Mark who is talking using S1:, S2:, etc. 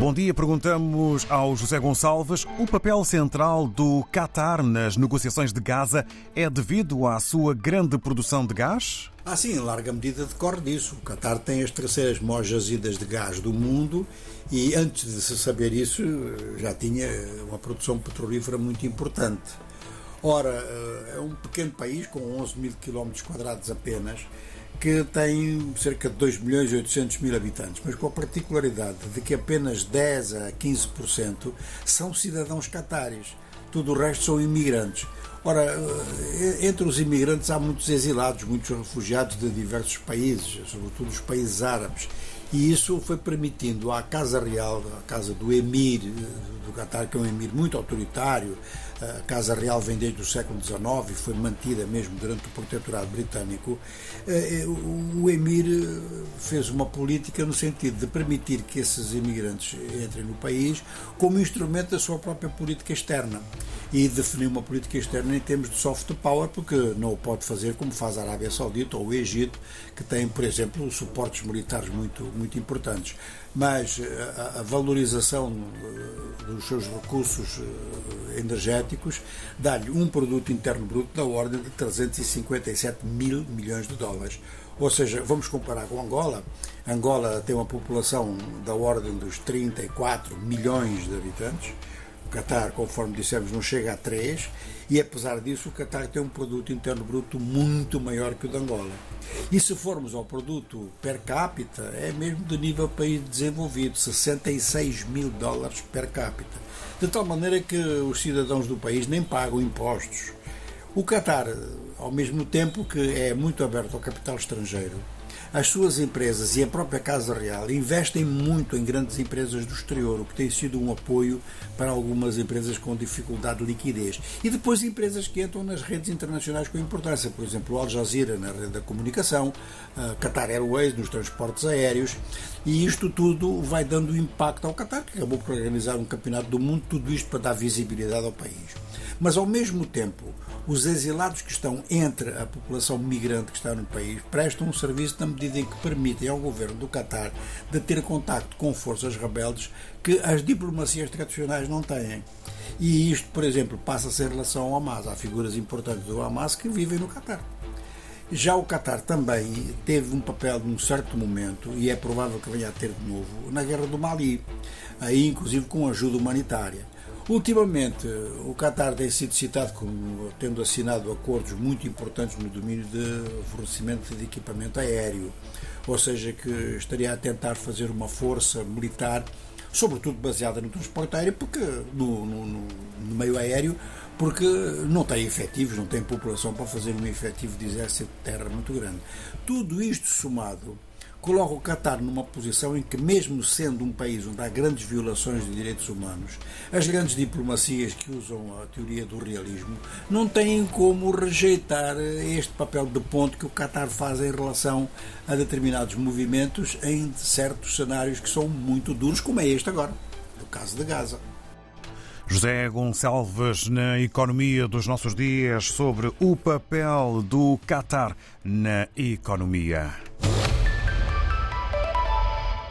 S1: Bom dia, perguntamos ao José Gonçalves. O papel central do Qatar nas negociações de Gaza é devido à sua grande produção de gás?
S2: Ah, sim, em larga medida decorre disso. O Qatar tem as terceiras maiores jazidas de gás do mundo e, antes de se saber isso, já tinha uma produção petrolífera muito importante. Ora, eh, é um pequeno país com 11 mil quilómetros quadrados apenas que tem cerca de 2 milhões e 800 mil habitantes, mas com a particularidade de que apenas 10 a 15% são cidadãos catários. Tudo o resto são imigrantes. Ora, eh, entre os imigrantes há muitos exilados, muitos refugiados de diversos países, sobretudo os países árabes. E isso foi permitindo à Casa Real, à Casa do Emir eh, do Qatar, que é um emir muito autoritário, a Casa Real vem desde o século XIX e foi mantida mesmo durante o protetorado britânico, eh, o Emir fez uma política no sentido de permitir que esses imigrantes entrem no país como instrumento da sua própria política externa e definir uma política externa em termos de soft power, porque não o pode fazer como faz a Arábia Saudita ou o Egito, que têm, por exemplo, suportes militares muito, muito importantes. Mas a, a valorização eh, dos seus recursos eh, energéticos dá-lhe um produto interno bruto da ordem de 357 mil milhões de dólares. Ou seja, vamos comparar com Angola. Angola tem uma população da ordem dos 34 milhões de habitantes Qatar, conforme dissemos, não chega a 3 e, apesar disso, o Qatar tem um produto interno bruto muito maior que o de Angola. E se formos ao produto per capita, é mesmo de nível país desenvolvido, 66 mil dólares per capita. De tal maneira que os cidadãos do país nem pagam impostos. O Qatar, ao mesmo tempo que é muito aberto ao capital estrangeiro, as suas empresas e a própria Casa Real investem muito em grandes empresas do exterior, o que tem sido um apoio para algumas empresas com dificuldade de liquidez. E depois empresas que entram nas redes internacionais com importância, por exemplo, Al Jazeera na rede da comunicação, Qatar Airways nos transportes aéreos, e isto tudo vai dando impacto ao Qatar, que acabou por organizar um campeonato do mundo, tudo isto para dar visibilidade ao país. Mas ao mesmo tempo, os exilados que estão entre a população migrante que está no país prestam um serviço na medida em que permitem ao governo do Qatar de ter contacto com forças rebeldes que as diplomacias tradicionais não têm. E isto, por exemplo, passa-se em relação ao Hamas. Há figuras importantes do Hamas que vivem no Qatar. Já o Qatar também teve um papel num certo momento, e é provável que venha a ter de novo, na guerra do Mali, aí inclusive com ajuda humanitária. Ultimamente, o Qatar tem sido citado como tendo assinado acordos muito importantes no domínio de fornecimento de equipamento aéreo, ou seja, que estaria a tentar fazer uma força militar, sobretudo baseada no transporte aéreo, porque no, no, no meio aéreo, porque não tem efetivos, não tem população para fazer um efetivo de exército de terra muito grande. Tudo isto somado coloca o Qatar numa posição em que, mesmo sendo um país onde há grandes violações de direitos humanos, as grandes diplomacias que usam a teoria do realismo não têm como rejeitar este papel de ponto que o Qatar faz em relação a determinados movimentos em certos cenários que são muito duros, como é este agora, no caso de Gaza.
S1: José Gonçalves, na economia dos nossos dias, sobre o papel do Qatar na economia.